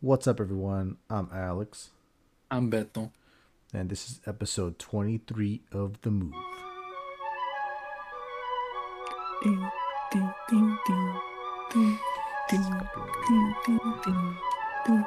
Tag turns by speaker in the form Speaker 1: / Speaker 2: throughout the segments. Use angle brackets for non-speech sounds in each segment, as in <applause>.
Speaker 1: What's up, everyone? I'm Alex,
Speaker 2: I'm Beto.
Speaker 1: and this is episode 23 of The Move.
Speaker 2: Ding, ding, ding, ding, ding, ding, ding, ding, ding,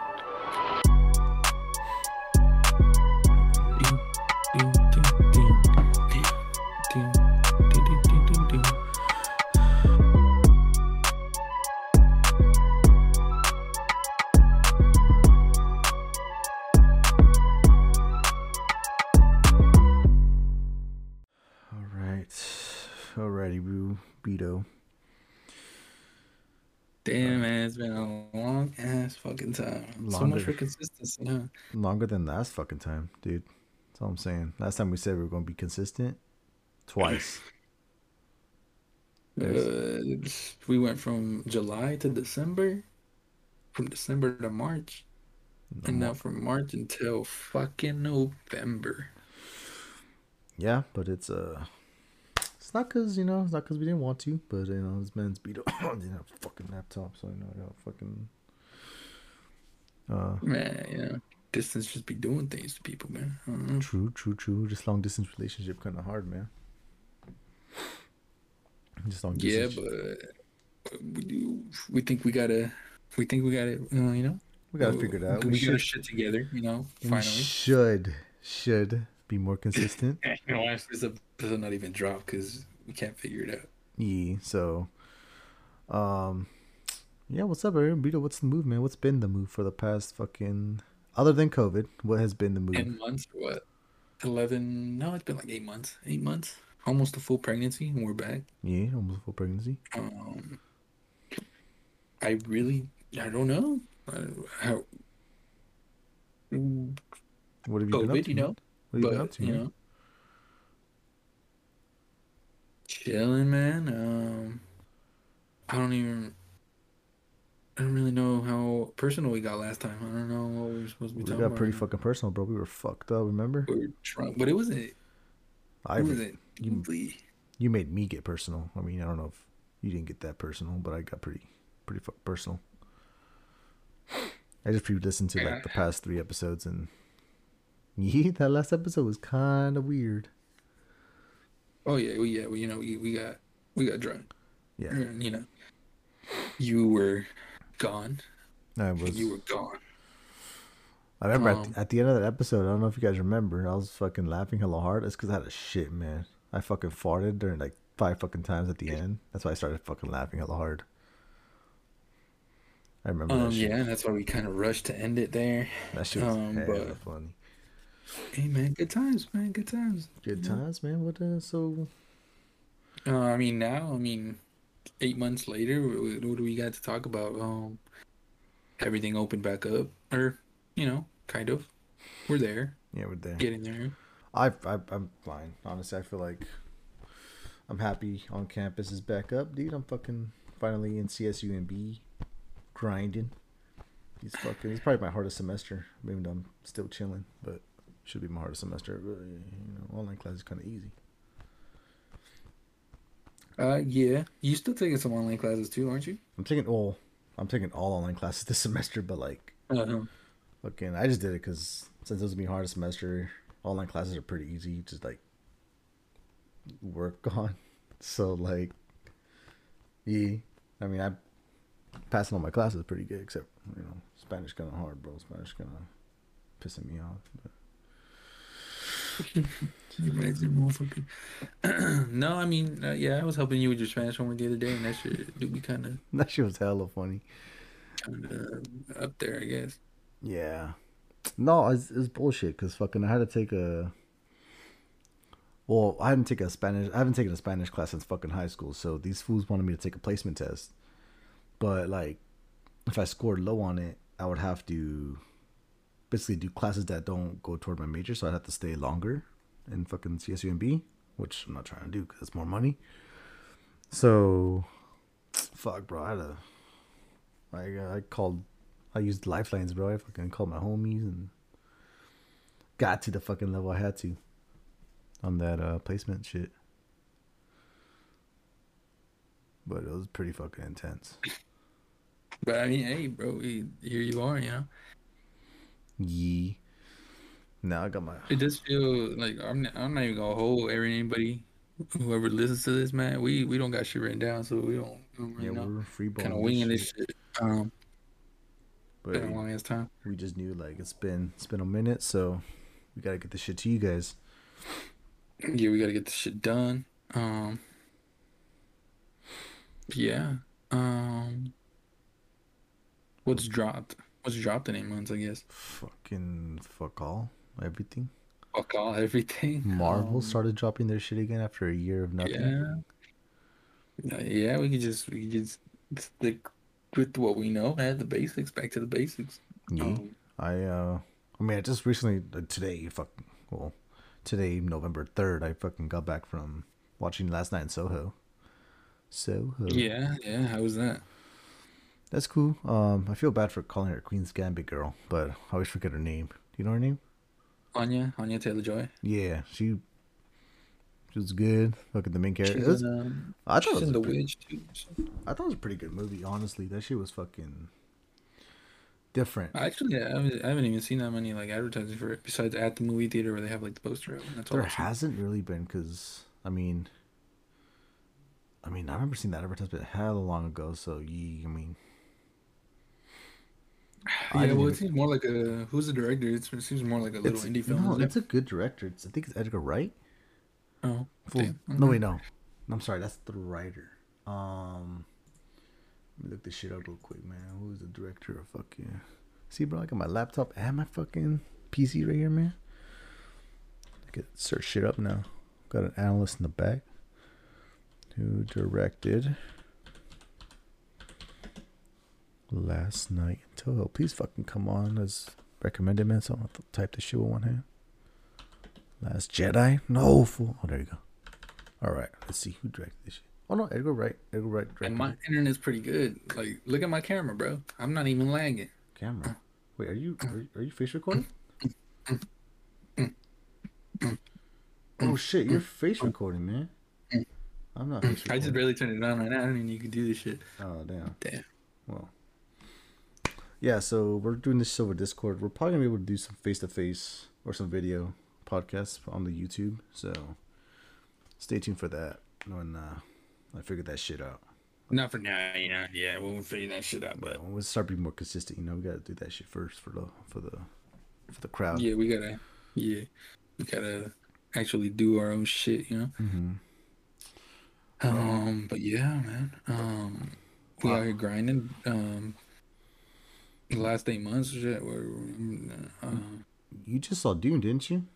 Speaker 2: fucking time. So much for consistency, huh?
Speaker 1: Longer than last fucking time, dude. That's all I'm saying. Last time we said we were going to be consistent. Twice. <laughs>
Speaker 2: Uh, we went from July to December, from December to March, and now from March until fucking November.
Speaker 1: Yeah, but it's uh it's not cause you know, it's not cause we didn't want to, but you know, this man's beat up <laughs> have a fucking laptop, so you know I got fucking uh
Speaker 2: Man, you know, distance just be doing things to people, man. Know.
Speaker 1: true, true, true. Just long distance relationship kinda hard, man. Just long distance.
Speaker 2: Yeah, but we do. We think we gotta. We think we gotta. Uh, you know,
Speaker 1: we gotta
Speaker 2: uh,
Speaker 1: figure it out.
Speaker 2: We,
Speaker 1: We
Speaker 2: got
Speaker 1: should
Speaker 2: shit together. You know, finally.
Speaker 1: should should be more consistent.
Speaker 2: You know, this episode not even dropped because we can't figure it out.
Speaker 1: yeah, so um yeah, what's up, Aaron? Beto, what's the move, man? What's been the move for the past fucking other than COVID? What has been the move?
Speaker 2: Ten months or what? Eleven? No, it's been like eight months. Eight months, almost a full pregnancy, and we're back.
Speaker 1: Yeah, almost a full pregnancy.
Speaker 2: Um, I really, I don't know uh, how.
Speaker 1: What have you been up to?
Speaker 2: you know,
Speaker 1: What have you been up to?
Speaker 2: you know, chilling, man. Um, I don't even. I don't really know how personal we got last time. I don't know what we were supposed to be
Speaker 1: We
Speaker 2: talking about.
Speaker 1: We got
Speaker 2: about.
Speaker 1: pretty fucking personal, bro. We were fucked up, remember?
Speaker 2: We were drunk, but it wasn't.
Speaker 1: I
Speaker 2: wasn't
Speaker 1: you- you made me get personal. I mean, I don't know if you didn't get that personal, but I got pretty pretty fuck personal. I just re-listened to
Speaker 2: Yeah.
Speaker 1: like the past three episodes, and <laughs> yeah, that last episode was kind of weird.
Speaker 2: Oh yeah, we yeah, we, you know, we, we got we got drunk.
Speaker 1: Yeah,
Speaker 2: And, you know, you were gone.
Speaker 1: I was.
Speaker 2: You were gone.
Speaker 1: I remember at,
Speaker 2: um,
Speaker 1: the, at the end of that episode. I don't know if you guys remember. I was fucking laughing hella hard. It's because I had a shit, man. I fucking farted during like five fucking times at the end. That's why I started fucking laughing hella hard. I remember
Speaker 2: Um,
Speaker 1: that shit.
Speaker 2: yeah, that's why we kind of rushed to end it there.
Speaker 1: That shit was
Speaker 2: um, but-
Speaker 1: funny.
Speaker 2: Hey man, good times, man, good times.
Speaker 1: Good times, man. What uh, so?
Speaker 2: Uh, I mean, now, I mean, eight months later, what, do we got to talk about? Um, everything opened back up, or you know, kind of. We're there,
Speaker 1: Yeah, we're there.
Speaker 2: getting there.
Speaker 1: I, I I'm fine. Honestly, I feel like I'm happy on campus is back up, dude. I'm fucking finally in CSUMB, grinding. He's fucking. It's probably my hardest semester. Maybe I'm still chilling, but should be my hardest semester. But, you know, online class is kind of easy.
Speaker 2: Uh, yeah, you still taking some online classes too, aren't you?
Speaker 1: I'm taking all. I'm taking all online classes <laughs> this semester, but like
Speaker 2: Uh,
Speaker 1: fucking, I just did it because since it was my hardest semester, online classes are pretty easy. Just like work <laughs> on. So like, yeah. I mean, I passing all my classes pretty good, except you know Spanish kind of hard, bro. Spanish kind of pissing me off. But
Speaker 2: You guys are motherfucking- no, I mean, uh, yeah, I was helping you with your Spanish homework the other day, and that shit do be kind of <laughs>
Speaker 1: that shit was hella funny.
Speaker 2: kind of up there, I guess.
Speaker 1: Yeah. No, it's, it's bullshit because fucking I had to take a. Well, I haven't taken a Spanish. I haven't taken a Spanish class since fucking high school. So these fools wanted me to take a placement test, but like, if I scored low on it, I would have to basically do classes that don't go toward my major. So I'd have to stay longer in fucking CSUMB, which I'm not trying to do because it's more money. So, fuck, bro. I had to. I I called I used lifelines, bro. I fucking called my homies and got to the fucking level I had to on that uh placement shit. But it was pretty fucking intense.
Speaker 2: But I mean, hey, bro, here you are. You know,
Speaker 1: Yee. Now I got my.
Speaker 2: it does feel like I'm. Not, I'm not even gonna hold anybody, whoever listens to this, man. We we don't got shit written down, so we don't. we don't really
Speaker 1: Yeah,
Speaker 2: know.
Speaker 1: we're free
Speaker 2: Kind of winging
Speaker 1: this
Speaker 2: this shit. Um,
Speaker 1: But
Speaker 2: been a long ass time.
Speaker 1: we just knew like it's been it's been a minute, so we gotta get this shit to you guys.
Speaker 2: Yeah, we gotta get this shit done. Um, yeah. Um, what's dropped? What's dropped in eight months? I guess.
Speaker 1: Fucking fuck all, everything.
Speaker 2: Fuck all everything. <laughs>
Speaker 1: Marvel
Speaker 2: Um,
Speaker 1: started dropping their shit again after a year of nothing.
Speaker 2: Yeah. Uh, Yeah, we could just we could just stick with what we know, man. The basics, back to the basics.
Speaker 1: Yeah.
Speaker 2: Um,
Speaker 1: I uh, I mean, I just recently uh, today, fucking well, today November third, I fucking got back from watching Last Night in Soho. Soho.
Speaker 2: yeah, yeah. How was that?
Speaker 1: That's cool. Um, I feel bad for calling her Queen's Gambit girl, but I always forget her name. Do you know her name?
Speaker 2: Anya, Anya Taylor Joy.
Speaker 1: Yeah, she. She was good. Look at the main character. Was-
Speaker 2: in, um,
Speaker 1: I thought it was
Speaker 2: the
Speaker 1: pretty-
Speaker 2: Witch too. so-
Speaker 1: I thought it was a pretty good movie. Honestly, that shit was fucking different.
Speaker 2: Actually, yeah, I haven't, I haven't even seen that many like advertising for it besides at the movie theater where they have like the poster up. And that's.
Speaker 1: There hasn't really been because I mean, I mean, I remember seeing that advertisement hella long ago. So ye, I mean,
Speaker 2: Yeah, well, it seems more like a who's the director? It's, it seems more like a little
Speaker 1: it's,
Speaker 2: indie film.
Speaker 1: No,
Speaker 2: isn't it?
Speaker 1: it's a good director. It's, I think it's Edgar Wright.
Speaker 2: oh, damn.
Speaker 1: No,
Speaker 2: Okay.
Speaker 1: wait, no. I'm sorry. That's the writer. Um, let me look this shit up real quick, man. Who's the director of fucking? See, bro, I got my laptop and my fucking PC right here, man. I could search shit up now. Got an analyst in the back. Who directed Last Night in Soho? Please fucking come on as recommended, man. So I to type this shit with one hand. Last Jedi? No, fool. Oh, there you go. All right, let's see who directed this shit. Oh no, Edgar Wright. Edgar Wright directed
Speaker 2: And my internet's pretty good. Like, look at my camera, bro. I'm not even lagging.
Speaker 1: camera. Wait, are you mm. are, are you face recording? Mm. Mm. oh shit, you're face recording, man. I'm not face
Speaker 2: I just barely turned it on right now, and you can do this shit.
Speaker 1: Oh damn.
Speaker 2: Damn.
Speaker 1: Well. Yeah, so we're doing this over Discord. We're probably gonna be able to do some face to face or some video podcasts on the YouTube. So stay tuned for that when uh, I figure that shit out.
Speaker 2: Not for now, you know. Yeah, we'll figure that shit out. But
Speaker 1: But when we start being more consistent, you know, we gotta do that shit first for the for the for the crowd.
Speaker 2: yeah, we gotta. Yeah, we gotta actually do our own shit, you know.
Speaker 1: Mm-hmm.
Speaker 2: Um, but yeah, man. Um, we out here grinding. Um, the last eight months, or shit. Uh,
Speaker 1: You just saw Dune, didn't you?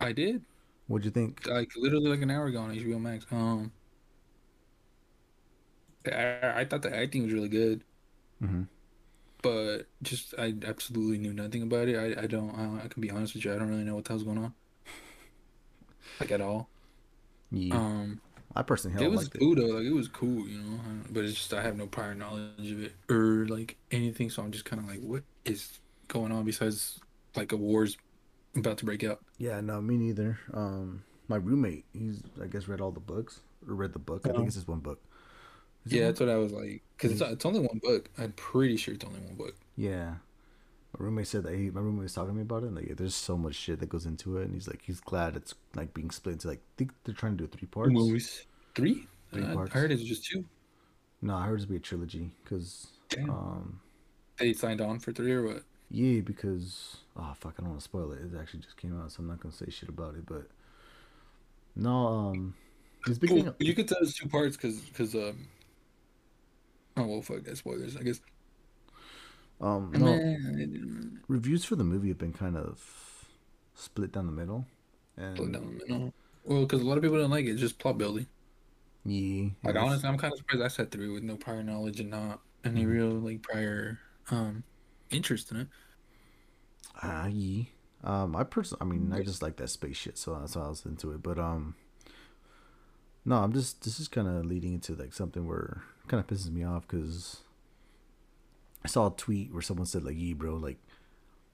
Speaker 2: I did
Speaker 1: What'd you think?
Speaker 2: like literally like an hour ago on HBO Max. Um, I, I thought the acting was really good,
Speaker 1: Mm-hmm.
Speaker 2: but just I absolutely knew nothing about it. I I don't. I, I can be honest with you. I don't really know what the hell's going on, like at all.
Speaker 1: Yeah,
Speaker 2: Um,
Speaker 1: I personally
Speaker 2: it was
Speaker 1: it.
Speaker 2: cool though. Like it was cool, you know. But it's just I have no prior knowledge of it or like anything, so I'm just kind of like, what is going on besides like a war's about to break out.
Speaker 1: Yeah, no, me neither. Um, my roommate, he's I guess read all the books or read the book. I think
Speaker 2: Oh.
Speaker 1: it's just one book. Is
Speaker 2: Yeah,
Speaker 1: one?
Speaker 2: that's what I was like. Because it's, it's only one book. I'm pretty sure it's only one book.
Speaker 1: Yeah. My roommate said that he, my roommate was talking to me about it. And like, there's so much shit that goes into it, and he's like, he's glad it's like being split into like, I think they're trying to do three parts.
Speaker 2: Movies. Three?
Speaker 1: Three
Speaker 2: Uh,
Speaker 1: parts.
Speaker 2: I heard it's just two.
Speaker 1: No, I heard it's be a trilogy because, um,
Speaker 2: They signed on for three or what?
Speaker 1: yeah, because oh fuck, I don't want to spoil it. It actually just came out, so I'm not gonna say shit about it. But no, um, it's beginning.
Speaker 2: Well, you could tell it's two parts because, because, um, oh, well, fuck that spoilers, I guess.
Speaker 1: Um, no, reviews for the movie have been kind of split down the middle, and
Speaker 2: split down the middle. Well, because a lot of people don't like it. It's just plot building.
Speaker 1: yeah,
Speaker 2: Like,
Speaker 1: it's-
Speaker 2: honestly, I'm kind of surprised I sat through with no prior knowledge and not any
Speaker 1: Mhm.
Speaker 2: real, like, prior, um, interest in it.
Speaker 1: Ah, yeah. Um, I personally, I mean, I just like that space shit, so that's why I was into it. But um, no, I'm just this is kind of leading into like something where kind of pisses me off because I saw a tweet where someone said like, "Yeah, bro, like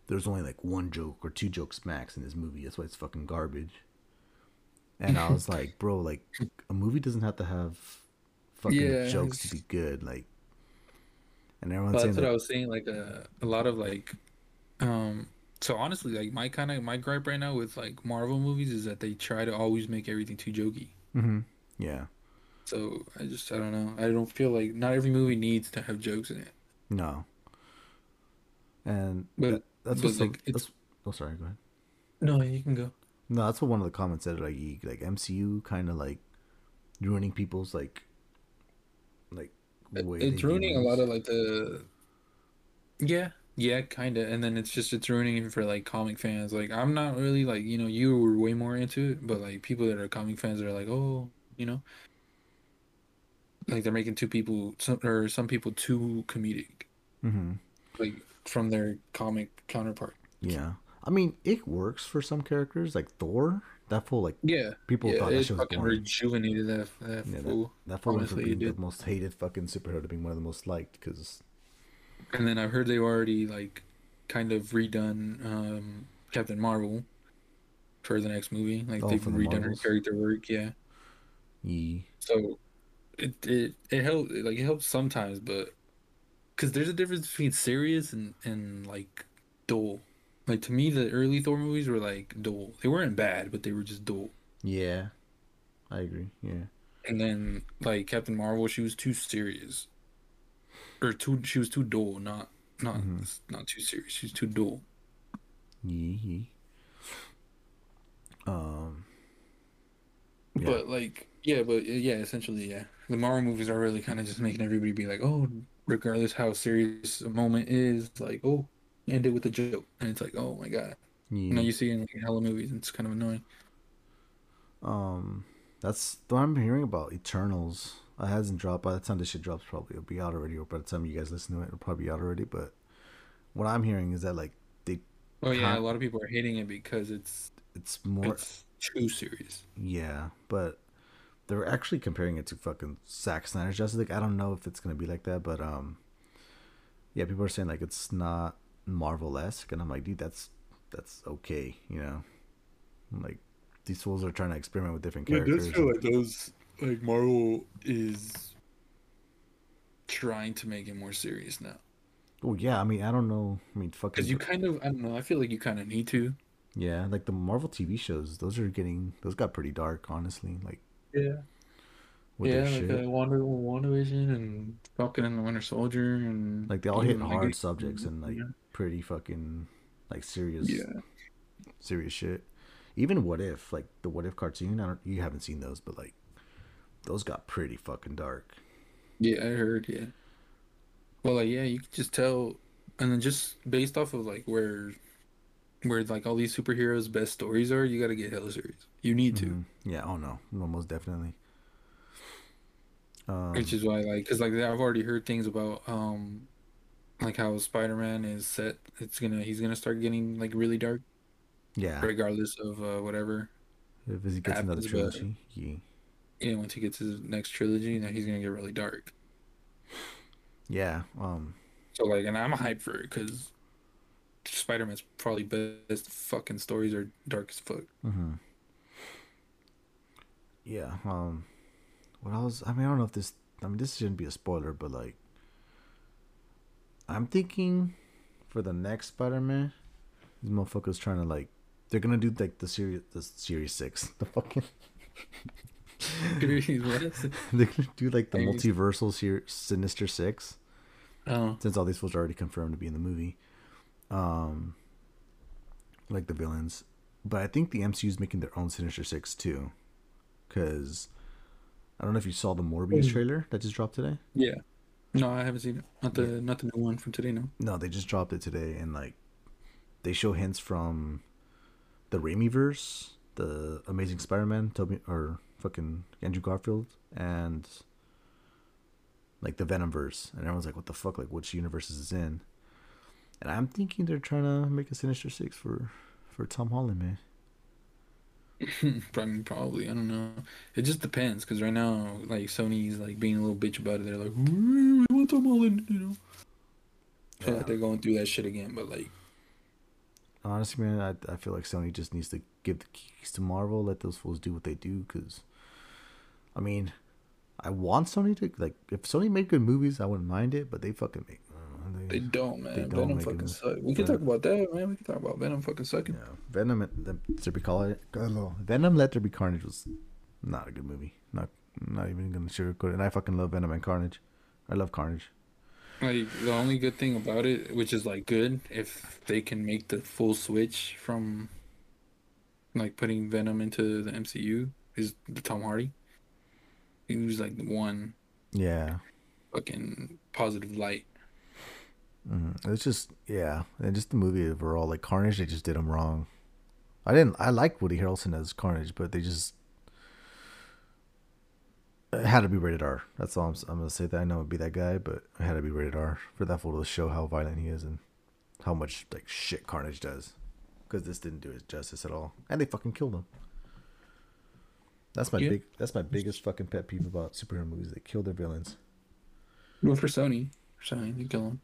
Speaker 1: there's only like one joke or two jokes max in this movie. That's why it's fucking garbage." And I was <laughs> like, "Bro, like a movie doesn't have to have fucking
Speaker 2: Yeah,
Speaker 1: jokes to be good, like." and everyone's saying
Speaker 2: that's what I was saying. Like a a lot of like, um. So honestly, like my kind of my gripe right now with like Marvel movies is that they try to always make everything too jokey.
Speaker 1: hmm Yeah,
Speaker 2: So I just I don't know. I don't feel like not every movie needs to have jokes in it.
Speaker 1: No, and
Speaker 2: But
Speaker 1: that- that's what
Speaker 2: like it's
Speaker 1: that's, oh sorry, go ahead.
Speaker 2: no, you can go.
Speaker 1: No, that's what one of the comments said. Like, like MCU kind of like ruining people's like, like way
Speaker 2: It's ruining a lot of like the. Yeah, yeah, kind of, and then it's just it's ruining it for like comic fans. Like I'm not really like you know you were way more into it, but like people that are comic fans are like oh you know, like they're making two people some or some people too comedic
Speaker 1: hmm
Speaker 2: like from their comic counterpart.
Speaker 1: Yeah, I mean it works for some characters like Thor. That fool like
Speaker 2: Yeah,
Speaker 1: people
Speaker 2: yeah,
Speaker 1: thought that
Speaker 2: it
Speaker 1: shit was
Speaker 2: fucking
Speaker 1: boring.
Speaker 2: rejuvenated that that
Speaker 1: Yeah,
Speaker 2: fool.
Speaker 1: That fool went
Speaker 2: Honestly,
Speaker 1: from being the most hated fucking superhero to being one of the most liked because
Speaker 2: And then I've heard they've already like kind of redone um Captain Marvel for the next movie. Like
Speaker 1: Oh,
Speaker 2: they've redone her character work, yeah.
Speaker 1: ye
Speaker 2: So it it it helps like it helps sometimes, but because there's a difference between serious and and like dull. Like to me, the early Thor movies were like dull. They weren't bad, but they were just dull.
Speaker 1: yeah, I agree. Yeah,
Speaker 2: And then like Captain Marvel, she was too serious, or too she was too dull. Not not
Speaker 1: Mhm.
Speaker 2: not too serious. She's too dull.
Speaker 1: ye ye. Um. Yeah.
Speaker 2: But like, yeah, but yeah, essentially, yeah. The Marvel movies are really kind of just making everybody be like, oh, regardless how serious a moment is, like, oh, end it with a joke, and it's like, oh my god.
Speaker 1: ye.
Speaker 2: You know, you see in like hella movies, and it's kind of annoying.
Speaker 1: Um, that's what I'm hearing about Eternals. It hasn't dropped. By the time this shit drops, probably it'll be out already. Or by the time you guys listen to it, it'll probably be out already. But what I'm hearing is that like they,
Speaker 2: Oh yeah, a lot of people are hating it because it's
Speaker 1: it's more,
Speaker 2: it's too serious.
Speaker 1: yeah. But they're actually comparing it to fucking Zack Snyder's Justice League. I don't know if it's gonna be like that, but um, yeah, people are saying like it's not Marvel esque, and I'm like, dude, that's that's okay, you know. Like these fools are trying to experiment with different characters.
Speaker 2: like those like Marvel is trying to make it more serious now.
Speaker 1: Oh yeah, I mean, I don't know. I mean, fucking.
Speaker 2: Because you kind of, I don't know, I feel like you kind of need to.
Speaker 1: Yeah, like the Marvel TV shows, those are getting those got pretty dark, honestly. Like
Speaker 2: Yeah. yeah, like uh, Wonder WandaVision and Falcon and the Winter Soldier and
Speaker 1: like they all hit
Speaker 2: even, like,
Speaker 1: hard subjects and like
Speaker 2: yeah.
Speaker 1: pretty fucking like serious,
Speaker 2: yeah.
Speaker 1: serious shit. Even What If, like the What If cartoon, I don't, you haven't seen those, but like those got pretty fucking dark.
Speaker 2: Yeah, I heard, yeah. Well, like, yeah, you can just tell, and then just based off of like where, where like all these superheroes' best stories are, you got to get hella series. You need to,
Speaker 1: Mhm. Yeah, oh no, no, most definitely. Um,
Speaker 2: which is why, like, because like I've already heard things about, um, like how Spider Man is set. It's gonna, he's gonna start getting like really dark,
Speaker 1: yeah,
Speaker 2: regardless of uh, whatever.
Speaker 1: if he gets another
Speaker 2: happens, but-
Speaker 1: trilogy, yeah,
Speaker 2: You know, once he gets his next trilogy, then he's gonna get really dark.
Speaker 1: yeah, um,
Speaker 2: So like, and I'm hyped for it because Spider Man's probably best fucking stories are dark as fuck.
Speaker 1: hmm Yeah. Um. What else? I mean, I don't know if this. I mean, this shouldn't be a spoiler, but like, I'm thinking for the next Spider-Man, these motherfuckers trying to like, they're gonna do like the series, the series six, <laughs> the fucking.
Speaker 2: What? <laughs>
Speaker 1: they're gonna do like the multiversal series, Sinister Six,
Speaker 2: oh,
Speaker 1: since all these fools are already confirmed to be in the movie. Um. Like the villains, but I think the MCU is making their own Sinister Six too, because I don't know if you saw the Morbius
Speaker 2: Mm.
Speaker 1: trailer that just dropped today.
Speaker 2: yeah. No, I haven't seen it. Not the not the new one from today. No.
Speaker 1: No, they just dropped it today, and like they show hints from the Raimi verse, the Amazing Spider-Man, Tobey or fucking Andrew Garfield, and like the Venom verse, and everyone's like, "What the fuck? Like, which universe is this in?" And I'm thinking they're trying to make a Sinister Six for for Tom Holland, man. <laughs>
Speaker 2: probably, probably. I don't know. It just depends because right now, like Sony's like being a little bitch about it. They're like, we want Tom Holland, you know. I feel like they're going through that shit again, but like,
Speaker 1: Honestly, man, I, I feel like Sony just needs to give the keys to Marvel, let those fools do what they do. Because, I mean, I want Sony to like. If Sony made good movies, I wouldn't mind it. But they fucking make.
Speaker 2: They don't, man.
Speaker 1: They don't
Speaker 2: Venom fucking
Speaker 1: it.
Speaker 2: suck. We can talk about that, man. We can talk about Venom fucking sucking.
Speaker 1: Yeah, Venom. Let there be call uh, Venom. Let there be carnage was not a good movie. Not not even gonna sugarcoat it. And I fucking love Venom and Carnage. I love Carnage.
Speaker 2: Like the only good thing about it, which is like good, if they can make the full switch from like putting Venom into the MCU, is the Tom Hardy. He was like the one
Speaker 1: Yeah.
Speaker 2: fucking positive light.
Speaker 1: Hmm It's just yeah, and just the movie overall, like Carnage, they just did him wrong. I didn't. I liked Woody Harrelson as Carnage, but they just it had to be rated R. That's all I'm, I'm gonna say. That I know it'd be that guy, but it had to be rated R for that photo to show how violent he is and how much like shit Carnage does. Because this didn't do it justice at all, and they fucking killed him. That's my
Speaker 2: Yeah.
Speaker 1: big. That's my biggest fucking pet peeve about superhero movies. They kill their villains.
Speaker 2: Well, for Sony, for Sony, you kill him.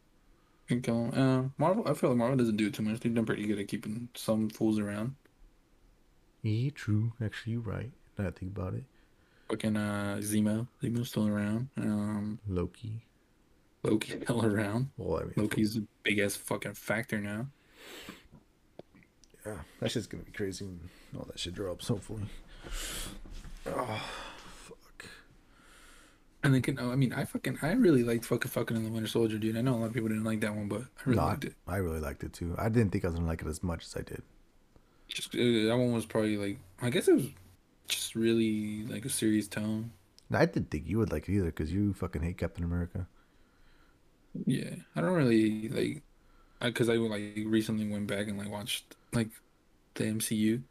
Speaker 2: Kill him. Uh, Marvel, I feel like Marvel doesn't do it too much. They've done pretty good at keeping some fools around.
Speaker 1: Yeah, true. Actually, you're right. Now I think about it.
Speaker 2: Fucking uh, Zemo, Zemo's still around. Um,
Speaker 1: Loki.
Speaker 2: Loki's <laughs> still around.
Speaker 1: Well, I mean,
Speaker 2: Loki's a big ass fucking factor now.
Speaker 1: Yeah, that shit's gonna be crazy when all that shit drops, hopefully. Oh.
Speaker 2: And. Oh, I mean, I fucking, I really liked fucking fucking in the Winter Soldier, dude. I know a lot of people didn't like that one, but I really
Speaker 1: No,
Speaker 2: liked it.
Speaker 1: I really liked it too. I didn't think I was gonna like it as much as I did.
Speaker 2: Just uh, that one was probably like, I guess it was just really like a serious tone.
Speaker 1: I didn't think you would like it either because you fucking hate Captain America.
Speaker 2: Yeah, I don't really like, because I, like recently went back and like watched like the MCU,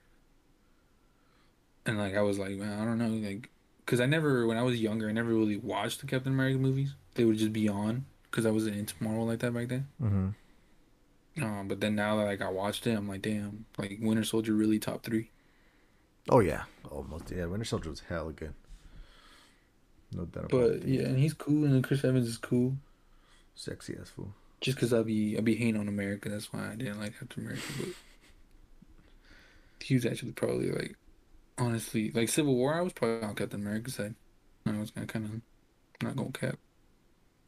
Speaker 2: and like I was like, man, I don't know, like, because I never when I was younger, I never really watched the Captain America movies. They would just be on because I wasn't into Marvel like that back then.
Speaker 1: Mm-hmm.
Speaker 2: Um, but then now that like I watched it, I'm like, damn, like Winter Soldier really top three.
Speaker 1: Oh yeah, almost. Yeah, Winter Soldier was hella good. No doubt about
Speaker 2: But yeah, and he's cool, and then Chris Evans is cool.
Speaker 1: Sexy ass fool.
Speaker 2: Just because I'll be I'll be hating on America, that's why I didn't like Captain America. But he was actually probably like, honestly, like Civil War. I was probably on Captain America's side. I was gonna kind of not going cap.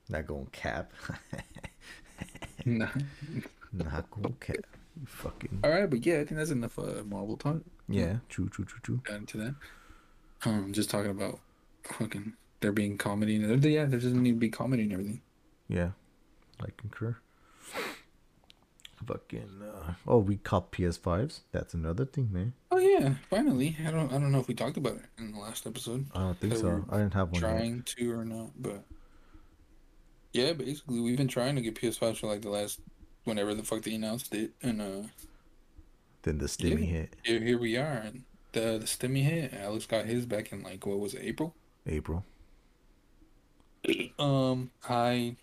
Speaker 1: Not going cap. <laughs>
Speaker 2: Nah.
Speaker 1: Not going cap. Fucking.
Speaker 2: All right, but yeah, I think that's enough uh, Marvel talk.
Speaker 1: Yeah, true, true, true, true.
Speaker 2: Got into that. Um, just talking about fucking there being comedy and yeah, there doesn't need to be comedy and everything.
Speaker 1: Yeah, I concur. Fucking. Uh, oh, we caught PS5s. That's another thing, man.
Speaker 2: Oh yeah, finally. I don't I don't know if we talked about it in the last episode.
Speaker 1: I don't think so. I didn't have one. yet.
Speaker 2: trying to or not, but yeah, basically we've been trying to get PS5 for like the last whenever the fuck they announced it, and uh
Speaker 1: Then the stimmy
Speaker 2: Yeah.
Speaker 1: hit
Speaker 2: here, here we are. And the the stimmy hit. Alex got his back in like what was it, April?
Speaker 1: April. <clears throat>
Speaker 2: Um, I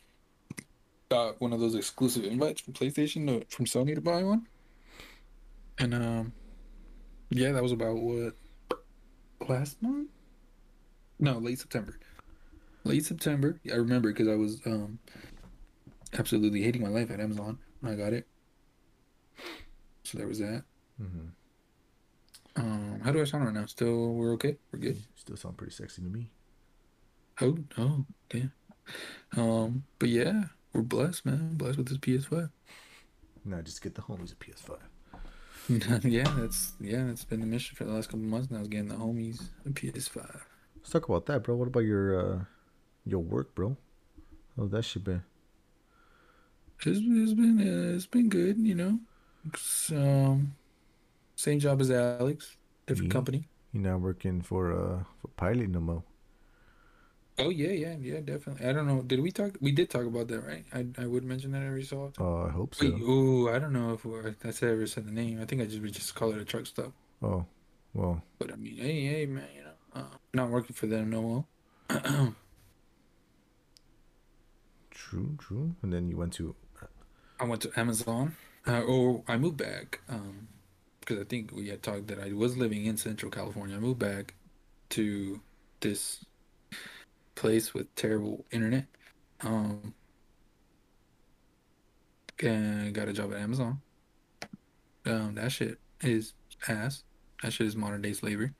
Speaker 2: got one of those exclusive invites from PlayStation to, from Sony to buy one, and um, yeah, that was about what last month? No, late September. Late September. I remember because I was um absolutely hating my life at Amazon. when I got it. So there was that.
Speaker 1: Mm-hmm.
Speaker 2: Um, how do I sound right now? Still, we're okay. We're good.
Speaker 1: Still sound pretty sexy to me.
Speaker 2: Oh, oh, yeah. Um, but yeah, we're blessed, man. Blessed with this PS5.
Speaker 1: Now just get the homies a PS5. <laughs>
Speaker 2: yeah, that's yeah, that's been the mission for the last couple months now. Is getting the homies a PS5.
Speaker 1: Let's talk about that, bro. What about your uh your work, bro? Oh, that shit been?
Speaker 2: It's, it's been uh, it's been good, you know. Um, same job as Alex, different
Speaker 1: Yeah.
Speaker 2: company.
Speaker 1: You now working for uh for Pilot no more.
Speaker 2: Oh yeah, yeah, yeah, definitely. I don't know. Did we talk? We did talk about that, right? I I would mention that every so often.
Speaker 1: Uh, I hope so.
Speaker 2: Wait, ooh, I don't know if we're, I said ever said the name. I think I just we just call it a truck stop.
Speaker 1: Oh, well,
Speaker 2: But I mean, hey, hey, man, you know, uh, not working for them no more. <clears throat>
Speaker 1: true, true. And then you went to
Speaker 2: I went to Amazon. Uh, or I moved back um, because I think we had talked that I was living in Central California. I moved back to this place with terrible internet. Um, and got a job at Amazon. Um, that shit is ass. That shit is modern day slavery.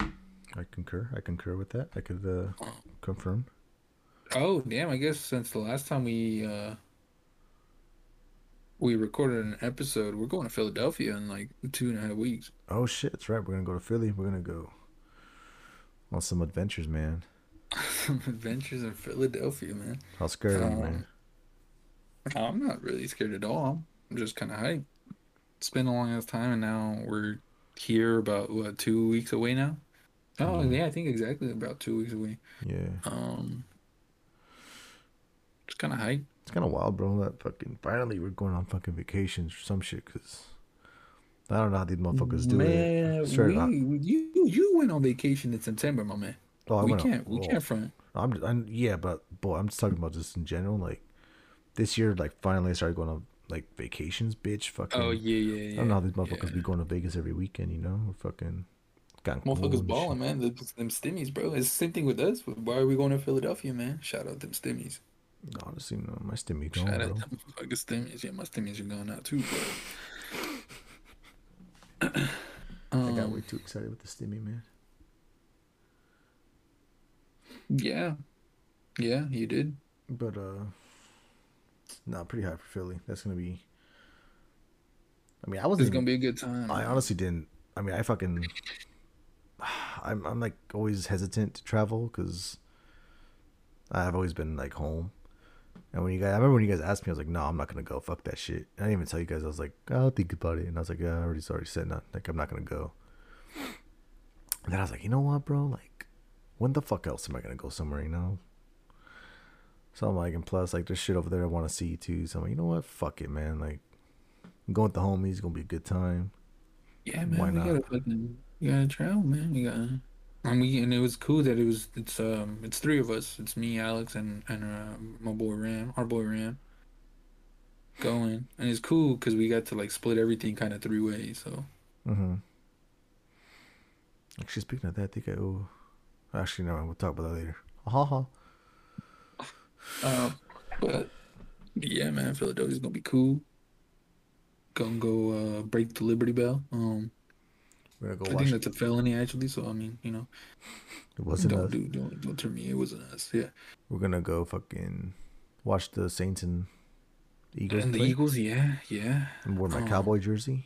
Speaker 1: I concur. I concur with that. I could uh confirm.
Speaker 2: Oh damn! I guess since the last time we uh we recorded an episode, we're going to Philadelphia in like two and a half weeks.
Speaker 1: Oh shit, that's right. We're gonna go to Philly. We're gonna go on some adventures, man. <laughs>
Speaker 2: Some adventures in Philadelphia, man.
Speaker 1: How scared are you,
Speaker 2: Um,
Speaker 1: man?
Speaker 2: I'm not really scared at all. I'm just kind of hyped. It's been a long ass time, and now we're here about what two weeks away now. Oh
Speaker 1: Mhm.
Speaker 2: yeah, I think exactly about two weeks away.
Speaker 1: Yeah,
Speaker 2: Um, it's kind of hyped.
Speaker 1: it's kind of wild, bro. That fucking finally we're going on fucking vacations or some shit. Cause I don't know how these motherfuckers do it.
Speaker 2: man,
Speaker 1: Straight
Speaker 2: we, you you went on vacation in September, my man.
Speaker 1: Oh, I
Speaker 2: we
Speaker 1: went on-
Speaker 2: can't we
Speaker 1: oh,
Speaker 2: can't front.
Speaker 1: I'm, I'm yeah, but boy, I'm just talking about just in general. Like this year, like finally I started going on like vacations, bitch. Fucking.
Speaker 2: Oh yeah, yeah, yeah.
Speaker 1: I don't know how these motherfuckers
Speaker 2: yeah.
Speaker 1: be going to Vegas every weekend. You know, or fucking. Cancun
Speaker 2: Motherfuckers balling, man. Them, them stimmies, bro. It's the same thing with us. Why are we going to Philadelphia, man? Shout out them stimmies.
Speaker 1: Honestly, no, my stimmy
Speaker 2: Shout
Speaker 1: gone,
Speaker 2: out
Speaker 1: bro.
Speaker 2: them fucking stimmies. Yeah, my stimmies are going out too, bro.
Speaker 1: I got
Speaker 2: Um,
Speaker 1: way too excited with the stimmy, man.
Speaker 2: yeah, yeah, you did.
Speaker 1: But uh, nah, pretty high for Philly. That's gonna be. I mean, I wasn't.
Speaker 2: gonna be a good time.
Speaker 1: I honestly didn't. I mean, I fucking. <sighs> I'm I'm like always hesitant to travel because I've always been like home. And when you guys, I remember when you guys asked me, I was like, "No, I'm not gonna go. Fuck that shit." I didn't even tell you guys. I was like, "I'll think about it," and I was like, "Yeah, I already already said not like I'm not gonna go." And then I was like, "You know what, bro? Like, when the fuck else am I gonna go somewhere? You know?" So I'm like, and plus, like, there's shit over there I want to see too. So I'm like, you know what? Fuck it, man. Like, I'm going with the homies. It's gonna be a good time.
Speaker 2: Yeah, man,
Speaker 1: Why
Speaker 2: we
Speaker 1: not?
Speaker 2: gotta fucking, we gotta travel, man. You gotta, and we, and it was cool that it was, it's, um, it's three of us. It's me, Alex, and and uh, my boy Ram, our boy Ram, going, and it's cool because we got to like split everything kind of three ways. So
Speaker 1: Mm-hmm. Actually, speaking of that, I think I owe. Actually, no, we'll talk about that later. Ha ha. <laughs>
Speaker 2: Um, but yeah, man, Philadelphia's gonna be cool. Gonna go uh, break the Liberty Bell. Um,
Speaker 1: We're gonna go
Speaker 2: I
Speaker 1: watch.
Speaker 2: think that's a felony actually. So I mean, you know,
Speaker 1: it wasn't
Speaker 2: don't
Speaker 1: us.
Speaker 2: do don't don't turn me. It wasn't us. Yeah,
Speaker 1: We're gonna go fucking watch the Saints and Eagles
Speaker 2: and the
Speaker 1: play.
Speaker 2: Eagles. Yeah, yeah.
Speaker 1: and wear my
Speaker 2: Oh.
Speaker 1: cowboy jersey.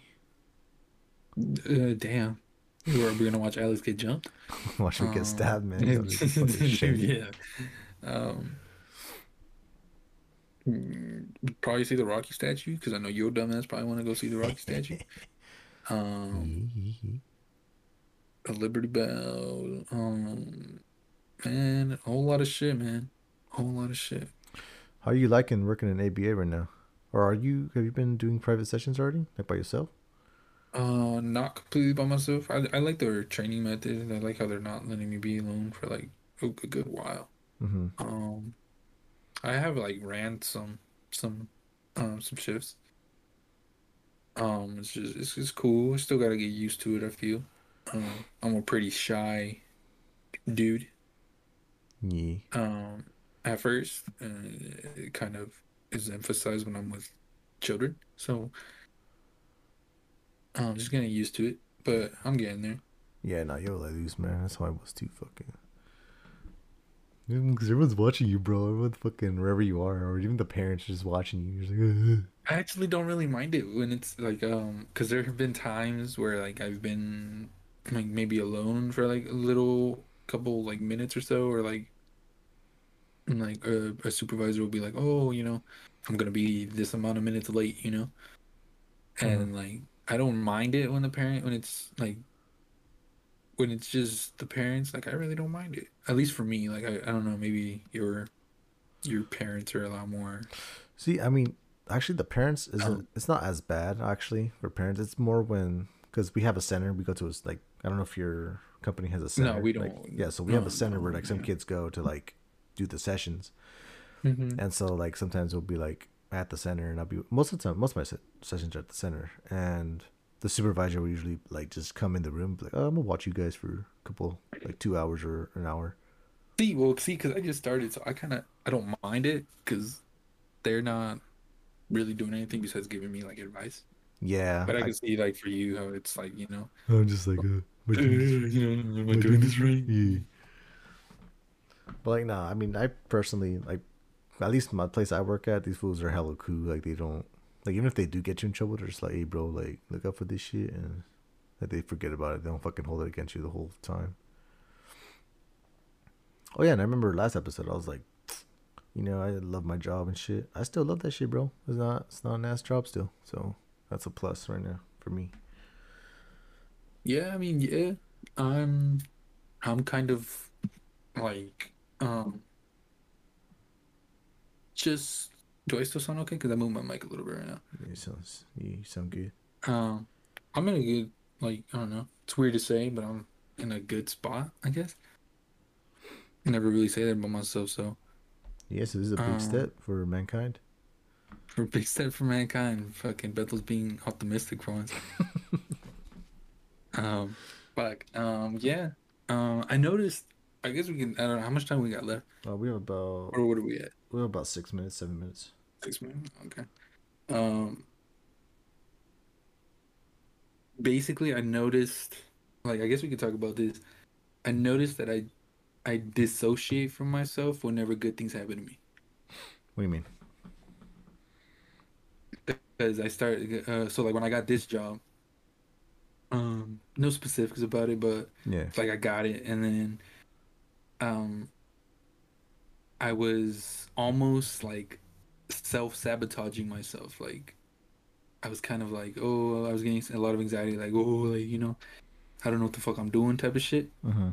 Speaker 2: Uh, damn. We're, we're gonna watch Alex get jumped. <laughs>
Speaker 1: watch him
Speaker 2: Um,
Speaker 1: get stabbed, man. That was fucking <laughs> shit.
Speaker 2: yeah. Um. Probably see the Rocky statue because I know your dumbass probably want to go see the Rocky statue. <laughs> Um, a Liberty Bell. Um, man, a whole lot of shit, man. A whole lot of shit.
Speaker 1: How are you liking working in ABA right now? Or are you? Have you been doing private sessions already, like by yourself?
Speaker 2: Uh, not completely by myself. I I like their training method. I like how they're not letting me be alone for like a, a good while.
Speaker 1: Mm-hmm.
Speaker 2: Um, I have like ran some some um some shifts. Um, it's just it's just cool. I still gotta get used to it. I feel. Um, I'm a pretty shy dude.
Speaker 1: Yeah.
Speaker 2: Um, at first, uh, it kind of is emphasized when I'm with children. So, I'm just getting used to it. But I'm getting there.
Speaker 1: Yeah, nah, you're like loose, man. That's how I was too, fucking. Because everyone's watching you, bro. Everyone's fucking wherever you are, or even the parents are just watching you. You're just like, <laughs>
Speaker 2: I actually don't really mind it when it's like um because there have been times where like I've been like maybe alone for like a little couple like minutes or so or like and, like a, a supervisor will be like oh you know I'm gonna be this amount of minutes late you know? And like I don't mind it when the parent when it's like when it's just the parents like I really don't mind it. At least for me like I, I don't know maybe your your parents are a lot more
Speaker 1: See, I mean, actually, the parents isn't.
Speaker 2: Um,
Speaker 1: it's not as bad actually for parents. It's more when because we have a center. We go to a s- like I don't know if your company has a center.
Speaker 2: No,
Speaker 1: we
Speaker 2: don't.
Speaker 1: yeah, so we have a center
Speaker 2: no,
Speaker 1: where like some
Speaker 2: yeah.
Speaker 1: kids go to like do the sessions,
Speaker 2: Mhm.
Speaker 1: and so like sometimes we'll be like at the center, and I'll be most of the time. Most of my se- sessions are at the center, and the supervisor will usually like just come in the room, be like, "Oh, I'm gonna watch you guys for a couple like two hours or an hour."
Speaker 2: See, well, see, because I just started, so I kind of I don't mind it because they're not really doing anything besides giving me like advice.
Speaker 1: Yeah,
Speaker 2: But I
Speaker 1: I,
Speaker 2: can see like for you how it's like you know,
Speaker 1: I'm just like, uh, am I doing this- <laughs>
Speaker 2: you know, am I
Speaker 1: am I
Speaker 2: doing this right?
Speaker 1: Yeah. But like, nah. I mean, I personally like, at least my place I work at, these fools are hella cool. Like they don't like even if they do get you in trouble, they're just like, hey, bro, like look out for this shit, and like they forget about it. They don't fucking hold it against you the whole time. Oh yeah, and I remember last episode I was like, you know, I love my job and shit. I still love that shit, bro. It's not it's not an ass job still, so that's a plus right now for me.
Speaker 2: Yeah, I mean, yeah, I'm, I'm kind of like, um, just. Do I still sound okay? Because I moved my mic a little bit right now.
Speaker 1: You sound you sound good.
Speaker 2: Um, I'm in a good, like, I don't know. It's weird to say, but I'm in a good spot, I guess. I never really say that about myself, so.
Speaker 1: Yes, it is a big
Speaker 2: Um,
Speaker 1: step for mankind.
Speaker 2: For a big step for mankind, fucking Beto's being optimistic for once. <laughs> um, fuck. Um, yeah. Um, I noticed. I guess we can. I don't know how much time we got left,
Speaker 1: Oh, we have about
Speaker 2: or what are we at?
Speaker 1: we have about six minutes, seven minutes.
Speaker 2: Six minutes. Okay. Um. Basically, I noticed. Like, I guess we could talk about this. I noticed that I, I dissociate from myself whenever good things happen to me.
Speaker 1: What do you mean?
Speaker 2: because I started. Uh, so like when I got this job, um, no specifics about it, but
Speaker 1: Yeah.
Speaker 2: it's like I got it, and then, um, I was almost like self sabotaging myself. Like, I was kind of like, oh, I was getting a lot of anxiety, like, oh, like you know, I don't know what the fuck I'm doing, type of shit.
Speaker 1: Mm-hmm.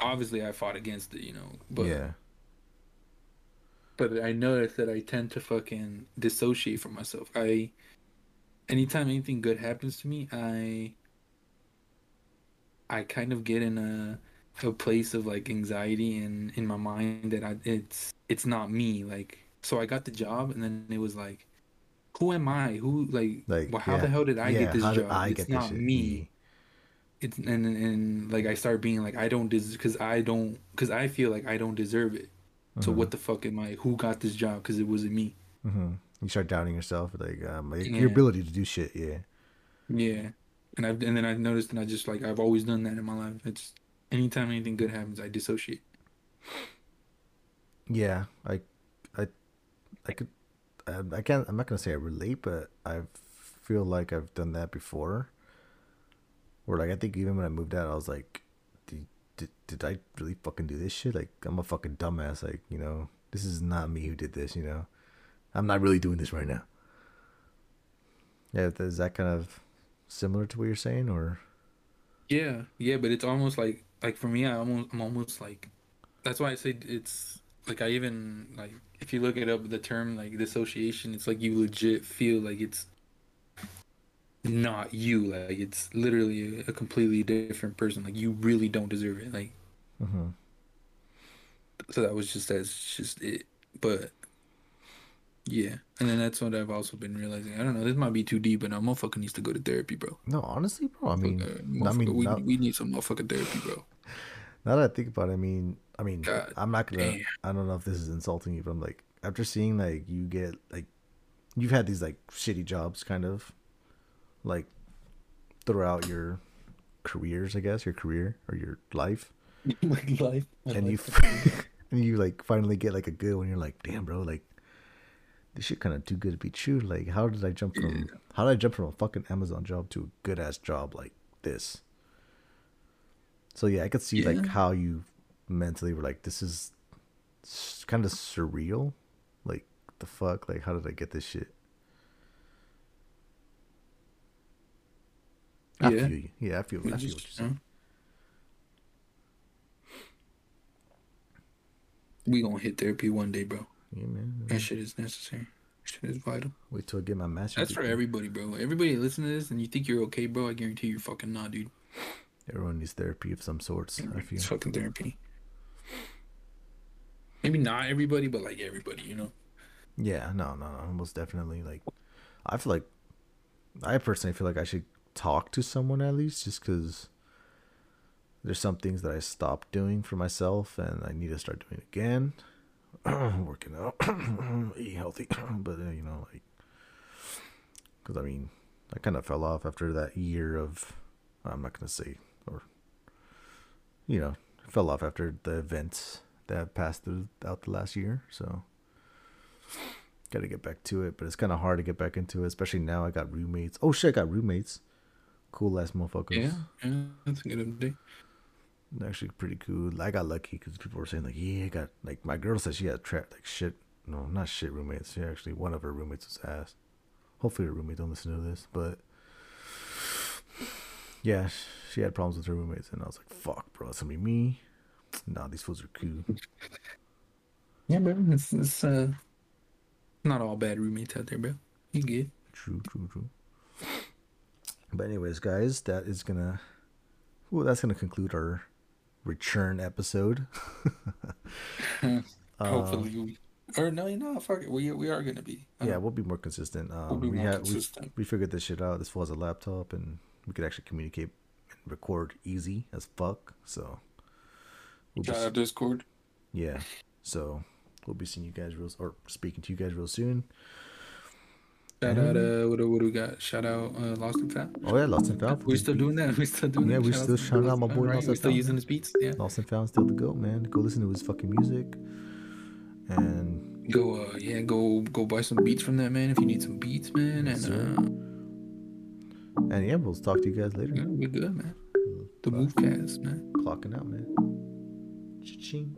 Speaker 2: Obviously, I fought against it, you know, but
Speaker 1: yeah.
Speaker 2: but I noticed that I tend to fucking dissociate from myself. I anytime anything good happens to me, I I kind of get in a a place of like anxiety and in my mind that I it's it's not me. Like so I got the job and then it was like who am I? Who like,
Speaker 1: Like,
Speaker 2: well, how
Speaker 1: yeah.
Speaker 2: the hell did I
Speaker 1: yeah.
Speaker 2: get this job? It's not me. It's and, and and like I start being like I don't because I don't because I feel like I don't deserve it. So what the fuck am I? Who got this job? Because it wasn't me.
Speaker 1: Mm-hmm. You start doubting yourself, like um, like,
Speaker 2: Yeah.
Speaker 1: your ability to do shit. Yeah.
Speaker 2: Yeah, and I've and then I've noticed, and I just like I've always done that in my life. It's anytime anything good happens, I dissociate.
Speaker 1: Yeah. I, I, I could. I, I can't. I'm not gonna say I relate, but I feel like I've done that before. Where like I think even when I moved out, I was like, did, did, did I really fucking do this shit? Like I'm a fucking dumbass. Like you know, this is not me who did this. You know, I'm not really doing this right now. Yeah, is that kind of similar to what you're saying, or?
Speaker 2: Yeah, yeah, but it's almost like like for me, I almost I'm almost like that's why I say it's like I even like if you look it up, the term like dissociation, it's like you legit feel like it's not you, like it's literally a, completely different person. Like you really don't deserve it. Like
Speaker 1: Mm-hmm.
Speaker 2: so that was just that's just it. But yeah, and then that's what I've also been realizing. I don't know. This might be too deep, but a motherfucker needs to go to therapy, bro.
Speaker 1: No, honestly, bro. I mean,
Speaker 2: Uh,
Speaker 1: I mean,
Speaker 2: we,
Speaker 1: now,
Speaker 2: we need some motherfucking therapy, bro. <laughs>
Speaker 1: now that I think about it, I mean, I mean,
Speaker 2: God
Speaker 1: I'm not gonna.
Speaker 2: damn.
Speaker 1: I don't know if this is insulting you, but I'm like, after seeing like you get like, you've had these like shitty jobs, kind of, like, throughout your careers, I guess, your career or your life, <laughs>
Speaker 2: my life. my
Speaker 1: and you, <laughs> and you like finally get like a good one. You're like, damn, bro, like. This shit kind of too good to be true. Like, how did I jump from how did I jump from a fucking Amazon job to a good ass job like this? So yeah, I could see like how you mentally were like, this is kind of surreal. Like the fuck, like how did I get this shit? I
Speaker 2: Yeah.
Speaker 1: feel you. Yeah, I feel. I feel what you're saying.
Speaker 2: we gonna hit therapy one day, bro.
Speaker 1: Yeah, man.
Speaker 2: That shit is necessary. Shit is vital.
Speaker 1: Wait till I get my master.
Speaker 2: That's for everybody, bro. Everybody listen to this and you think you're okay, bro. I guarantee you're fucking not, dude.
Speaker 1: Everyone needs therapy of some sorts. I feel.
Speaker 2: It's fucking therapy. Maybe not everybody, but like everybody, you know.
Speaker 1: Yeah, no, no, no, most definitely. Like, I feel like, I personally feel like I should talk to someone at least, just because there's some things that I stopped doing for myself, and I need to start doing again. <clears throat> Working out, <clears throat> eat healthy, <clears throat> but uh, you know, like, because I mean, I kind of fell off after that year of, I'm not gonna say, or, you know, fell off after the events that passed throughout the last year. So got to get back to it, but it's kind of hard to get back into it, especially now. I got roommates. Oh shit, I got roommates. Cool ass motherfuckers.
Speaker 2: Yeah, yeah, that's a good update.
Speaker 1: Actually, pretty cool. I got lucky because people were saying like, yeah, I got like my girl said she had trapped like shit. No, not shit roommates. She actually one of her roommates was ass. Hopefully her roommate don't listen to this, but yeah, she had problems with her roommates, and I was like, fuck, bro, it's gonna be me. Nah, these fools are cool. <laughs>
Speaker 2: Yeah, bro. It's, it's uh not all bad roommates out there, bro. You good.
Speaker 1: True, true, true. But anyways, guys, that is gonna well, that's gonna conclude our return episode. <laughs>
Speaker 2: Hopefully, we, or no, no, fuck it. We we are gonna be.
Speaker 1: yeah, we'll be more consistent. Um,
Speaker 2: We'll be
Speaker 1: we
Speaker 2: more
Speaker 1: had
Speaker 2: consistent.
Speaker 1: we we figured this shit out. This was a laptop, and we could actually communicate and record easy as fuck. So we'll be,
Speaker 2: Shout out Discord.
Speaker 1: yeah. So we'll be seeing you guys real or speaking to you guys real soon.
Speaker 2: Shout out, uh, what, do- what do we got? Shout out, uh, Lost and Found.
Speaker 1: Oh yeah, Lost and Found.
Speaker 2: We're still doing that? <laughs> We're still doing that.
Speaker 1: Yeah,
Speaker 2: that?
Speaker 1: we still
Speaker 2: to
Speaker 1: shout out my boy Lost and
Speaker 2: still
Speaker 1: Found.
Speaker 2: using his beats? Yeah.
Speaker 1: Lost and Found still the goat, man. Go listen to his fucking music. And
Speaker 2: Go, uh, yeah, go, go buy some beats from that man if you need some beats, man. And uh,
Speaker 1: and yeah, we'll talk to you guys later.
Speaker 2: yeah, we're good, man. The
Speaker 1: Bye.
Speaker 2: Movecast, man.
Speaker 1: Clocking out, man. Cha-ching.